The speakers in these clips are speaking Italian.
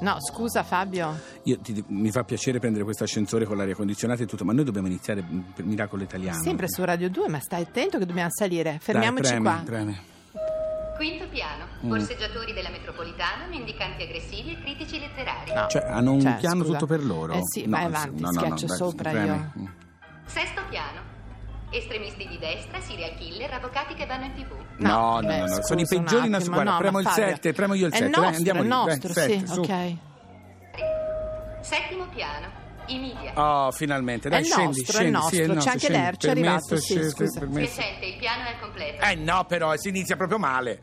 No, scusa Fabio. Io ti- mi fa piacere prendere questo ascensore con l'aria condizionata e tutto, ma noi dobbiamo iniziare mm, per Miracolo Italiano. Sempre su Radio 2, ma stai attento che dobbiamo salire. Dai, Fermiamoci premi, qua. premi. Quinto piano, borseggiatori della metropolitana, mendicanti aggressivi e critici letterari. No. Cioè, hanno un Cioè, piano scusa. tutto per loro? Eh sì, No, vai avanti, no, no, no, schiaccio dai, sopra premi. io. Mm. Sesto piano, estremisti di destra, serial killer, avvocati che vanno in tv. No, no, beh, no, no, scusa, sono i peggiori in attimo. Guarda, no, premo il Fabio, 7, premo io il È 7. il Dai, nostro, andiamo è il lì. nostro, Dai, sì, sette, su. ok. Settimo piano, i media. Oh, finalmente, dai, È il scendi, nostro, è il scendi, nostro, sì, è c'è nostro, anche scendi. l'Erce, è arrivato, Permesso, sì, scendi, scusa. Piacente, il piano è completo. Eh no, però si inizia proprio male.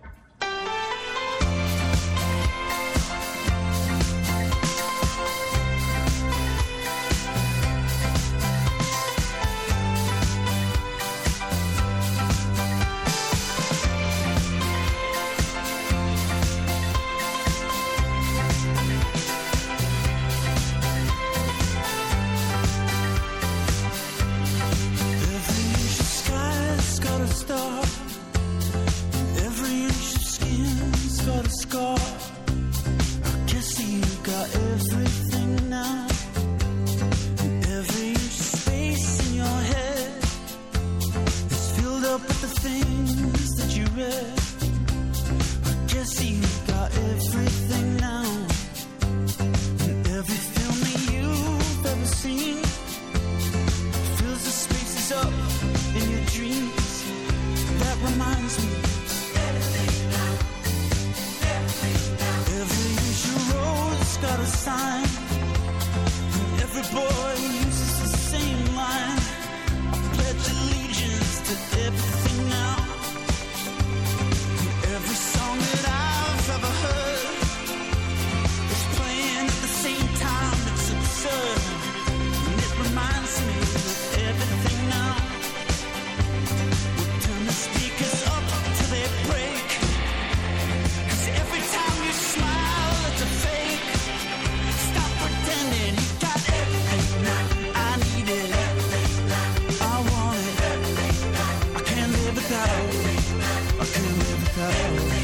Mexico.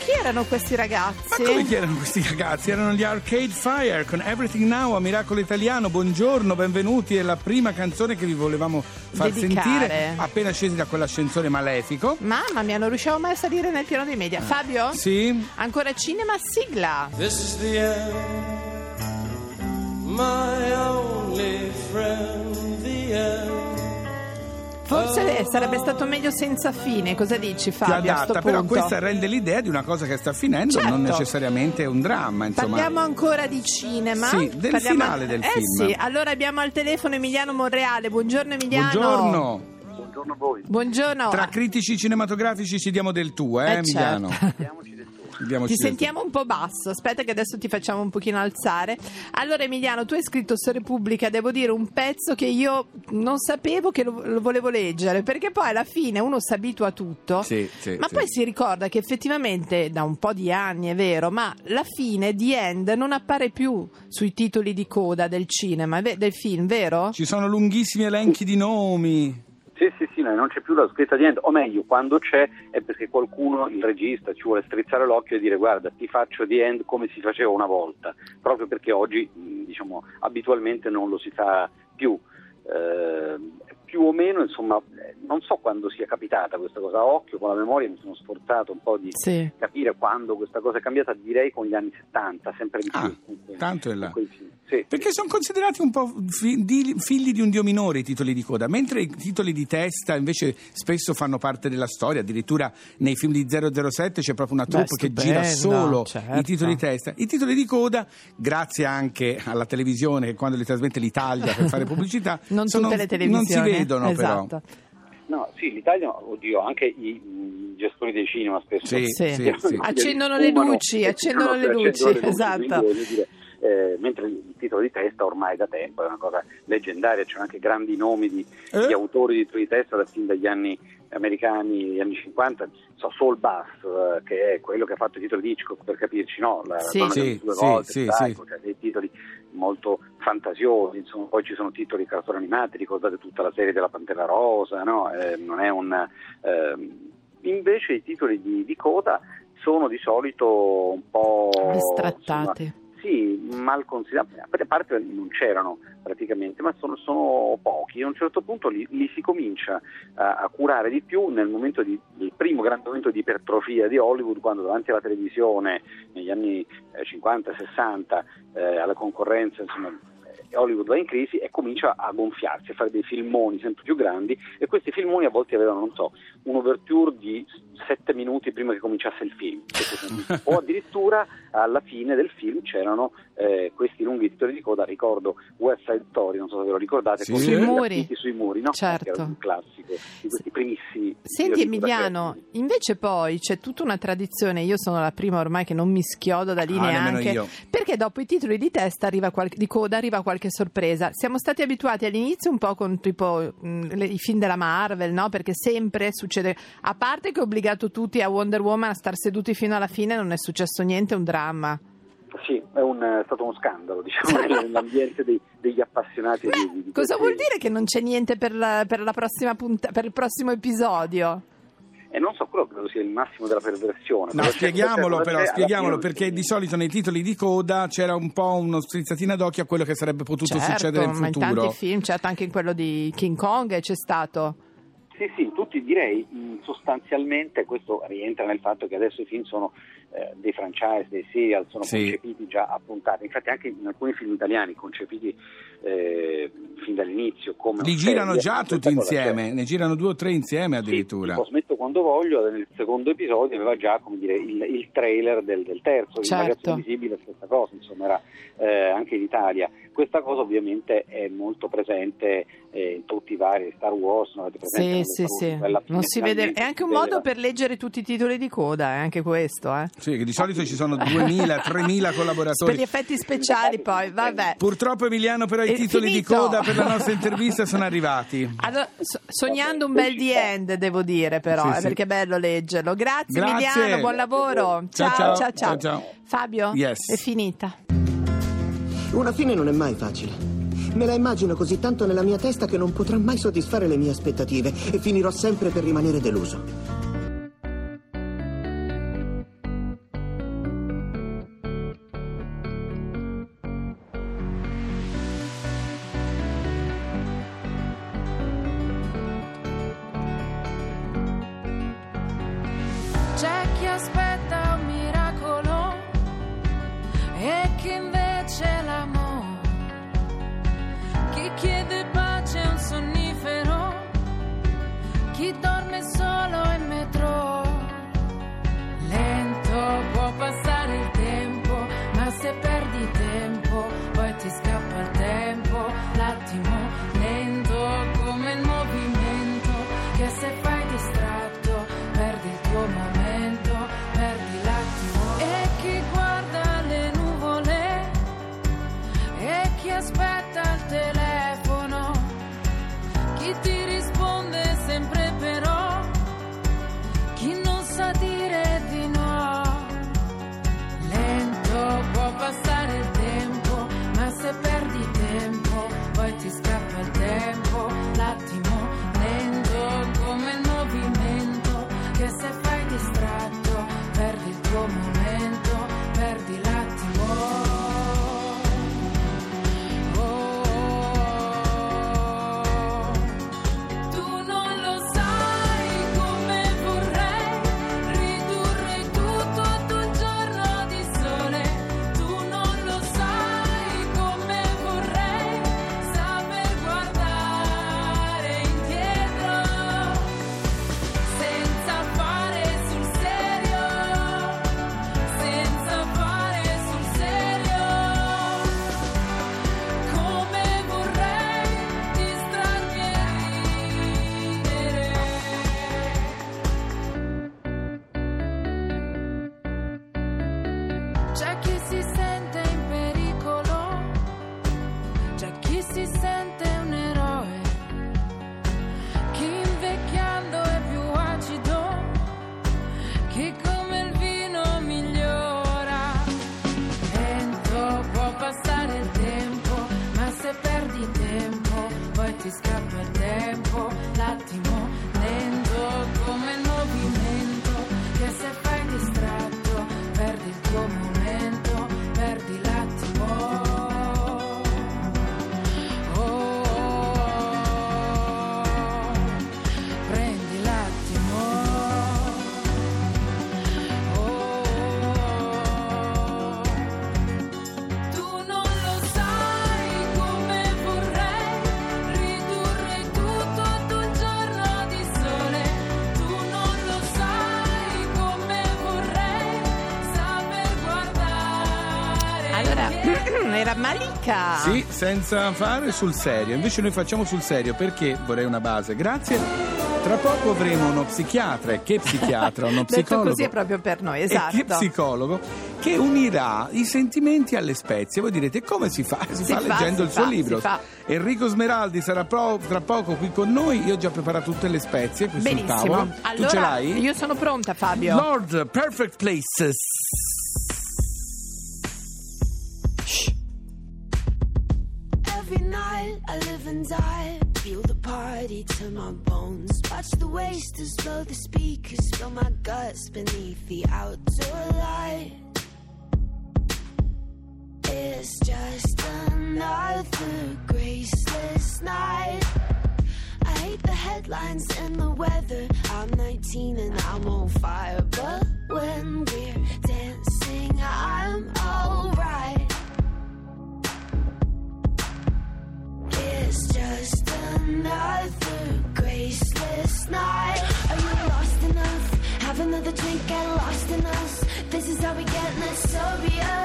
Chi erano questi Ma ragazzi? come chi erano questi ragazzi? Erano gli Arcade Fire con Everything Now a Miracolo Italiano. Buongiorno, benvenuti. È la prima canzone che vi volevamo far Dedicare. sentire appena scesi da quell'ascensore malefico. Mamma mia, non riusciamo mai a salire nel piano dei media. Fabio? Sì? Ancora cinema, sigla. This is the end, my only friend. Forse sarebbe stato meglio senza fine, cosa dici più Fabio? a sto adatta, però punto? questa rende l'idea di una cosa che sta finendo, Certo. non necessariamente un dramma, insomma. Parliamo ancora di cinema. Sì, del Parliamo- finale del eh film. sì, allora abbiamo al telefono Emiliano Monreale. Buongiorno Emiliano. Buongiorno. Buongiorno a voi. Buongiorno. Tra critici cinematografici ci diamo del tuo, eh, Eh, Emiliano? certo. Ti sentiamo un po' basso, aspetta che adesso ti facciamo un pochino alzare. Allora Emiliano, tu hai scritto su Repubblica, devo dire, un pezzo che io non sapevo che lo, lo volevo leggere, perché poi alla fine uno si abitua a tutto, Sì, sì, ma sì. poi si ricorda che effettivamente da un po' di anni, è vero, ma la fine, The End, non appare più sui titoli di coda del cinema, del film, vero? Ci sono lunghissimi elenchi di nomi. Sì, sì, sì, no, non c'è più la scritta di niente, o meglio, quando c'è è perché qualcuno, il regista, ci vuole strizzare l'occhio e dire guarda, ti faccio di end come si faceva una volta, proprio perché oggi, diciamo, abitualmente non lo si fa più. Eh, più o meno, insomma, eh, non so quando sia capitata questa cosa, a occhio con la memoria mi sono sforzato un po' di Sì. capire quando questa cosa è cambiata, direi con gli anni 70, sempre di più. Ah, con quei- tanto è là. Sì. Perché sono considerati un po' figli di un dio minore i titoli di coda, mentre i titoli di testa invece spesso fanno parte della storia, addirittura nei film di 007 c'è proprio una troupe che gira solo certo. i titoli di testa. I titoli di coda, grazie anche alla televisione che quando li trasmette l'Italia per fare pubblicità, Non sono- tutte le televisioni. non si vedono esatto. però. No, sì, l'Italia, oddio, anche i gestori dei cinema spesso Sì, Sì. sì, sì. Accendono le luci, accendono le accendono luci, esatto. quindi voglio dire, eh, mentre il titolo di testa ormai da tempo è una cosa leggendaria, c'erano anche grandi nomi di, Eh? di autori di titoli di testa da fin dagli anni americani, gli anni 50, so, Saul Bass, eh, che è quello che ha fatto i titoli di Hitchcock per capirci, no? La, Sì. Sì, due sì, volte, sì, sì. cioè dei titoli molto fantasiosi, insomma, poi ci sono titoli di cartoni animati, ricordate tutta la serie della Pantera Rosa, no? Eh, non è un... ehm, invece i titoli di, di coda sono di solito un po'... Bistrattati. Sì, mal considerati, a parte non c'erano praticamente, ma sono, sono pochi. A un certo punto li, li si comincia a, a curare di più nel momento di, del primo grande momento di ipertrofia di Hollywood, quando davanti alla televisione negli anni eh, 50-60 eh, alla concorrenza, insomma, eh, Hollywood va in crisi e comincia a gonfiarsi, a fare dei filmoni sempre più grandi e questi filmoni a volte avevano, non so, un'overture di sette minuti prima che cominciasse il film, o addirittura alla fine del film c'erano eh, questi lunghi titoli di coda, ricordo West Side Story, non so se ve lo ricordate, Sì. con Sui muri. sui muri, no? Certo. Era un classico di questi primissimi. Senti Emiliano, invece poi c'è tutta una tradizione, io sono la prima ormai che non mi schiodo da lì Ah, neanche, perché dopo i titoli di testa arriva qualche- di coda arriva qualche sorpresa. Siamo stati abituati all'inizio un po' con tipo mh, le- i film della Marvel, no? Perché sempre succede, a parte che ho obbligato tutti a Wonder Woman a star seduti fino alla fine, non è successo niente, è un dramma. Sì, è, un- è stato uno scandalo, diciamo, nell'ambiente dei- degli appassionati di, di- di Cosa questi- vuol dire che non c'è niente per, la, per la prossima punta- per il prossimo episodio? E non so, quello credo sia il massimo della perversione. No, c'è- spieghiamolo cosa c'è però, alla spieghiamolo perché di solito nei titoli di coda c'era un po' uno strizzatina d'occhio a quello che sarebbe potuto certo, succedere in ma in tanti futuro. film, certo anche in quello di King Kong c'è stato. Sì, sì, tutti direi mh, sostanzialmente questo rientra nel fatto che adesso i film sono eh, dei franchise, dei serial, sono Sì. concepiti già a puntate. Infatti anche in alcuni film italiani concepiti eh, fin dall'inizio come Li girano serial, già tutti cosa insieme, ne girano due o tre insieme addirittura. Sì, smetto quando voglio, nel secondo episodio aveva già come dire, il, il trailer del, del terzo, Certo. il ragazzo invisibile, stessa cosa, insomma era eh, anche in Italia. Questa cosa ovviamente è molto presente eh, in tutti i vari Star Wars, presente? Sì, sì, sì. Non si vede. È anche un modo per leggere tutti i titoli di coda, è anche questo, eh. Sì, che di solito ci sono 2000, 3000 Per gli collaboratori. effetti speciali poi, vabbè. Purtroppo Emiliano però i È titoli finito. di coda per la nostra intervista sono arrivati. Allora, so- sognando un bel the end, devo dire, però, Sì, eh, sì. perché è bello leggerlo. Grazie, Grazie. Emiliano, buon lavoro. Ciao, ciao, ciao, ciao. ciao, ciao. Fabio, Yes. è finita. Una fine non è mai facile. Me la immagino così tanto nella mia testa che non potrà mai soddisfare le mie aspettative e finirò sempre per rimanere deluso. Malika. Sì, senza fare sul serio. Invece noi facciamo sul serio perché vorrei una base. Grazie. Tra poco avremo uno psichiatra. E che psichiatra? Uno Detto psicologo. così è proprio per noi, E esatto. che psicologo che unirà i sentimenti alle spezie. Voi direte come si fa? Si, Si fa, fa, leggendo si il suo fa, libro. si fa. Enrico Smeraldi sarà pro- tra poco qui con noi. Io ho già preparato tutte le spezie qui sul Benissimo. tavolo. Allora, tu ce l'hai? io sono pronta, Fabio. Lord Perfect Places. Every night I live and die. Feel the party to my bones. Watch the wasters blow the speakers. Spill my guts beneath the outdoor light. It's just another graceless night. I hate the headlines and the weather. I'm 19 and I'm on fire. But when we're dancing, I'm alright. Just another graceless night. Are you lost enough? Have another drink, get lost in us. This is how we get, let's us.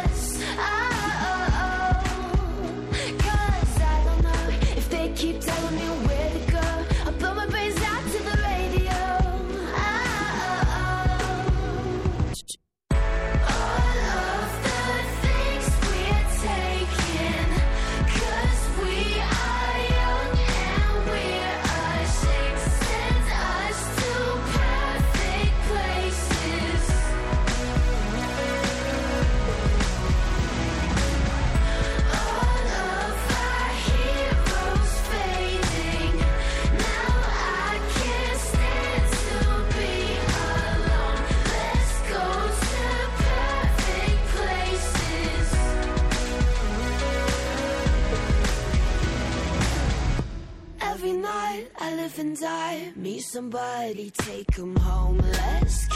Somebody, take take 'em home. Let's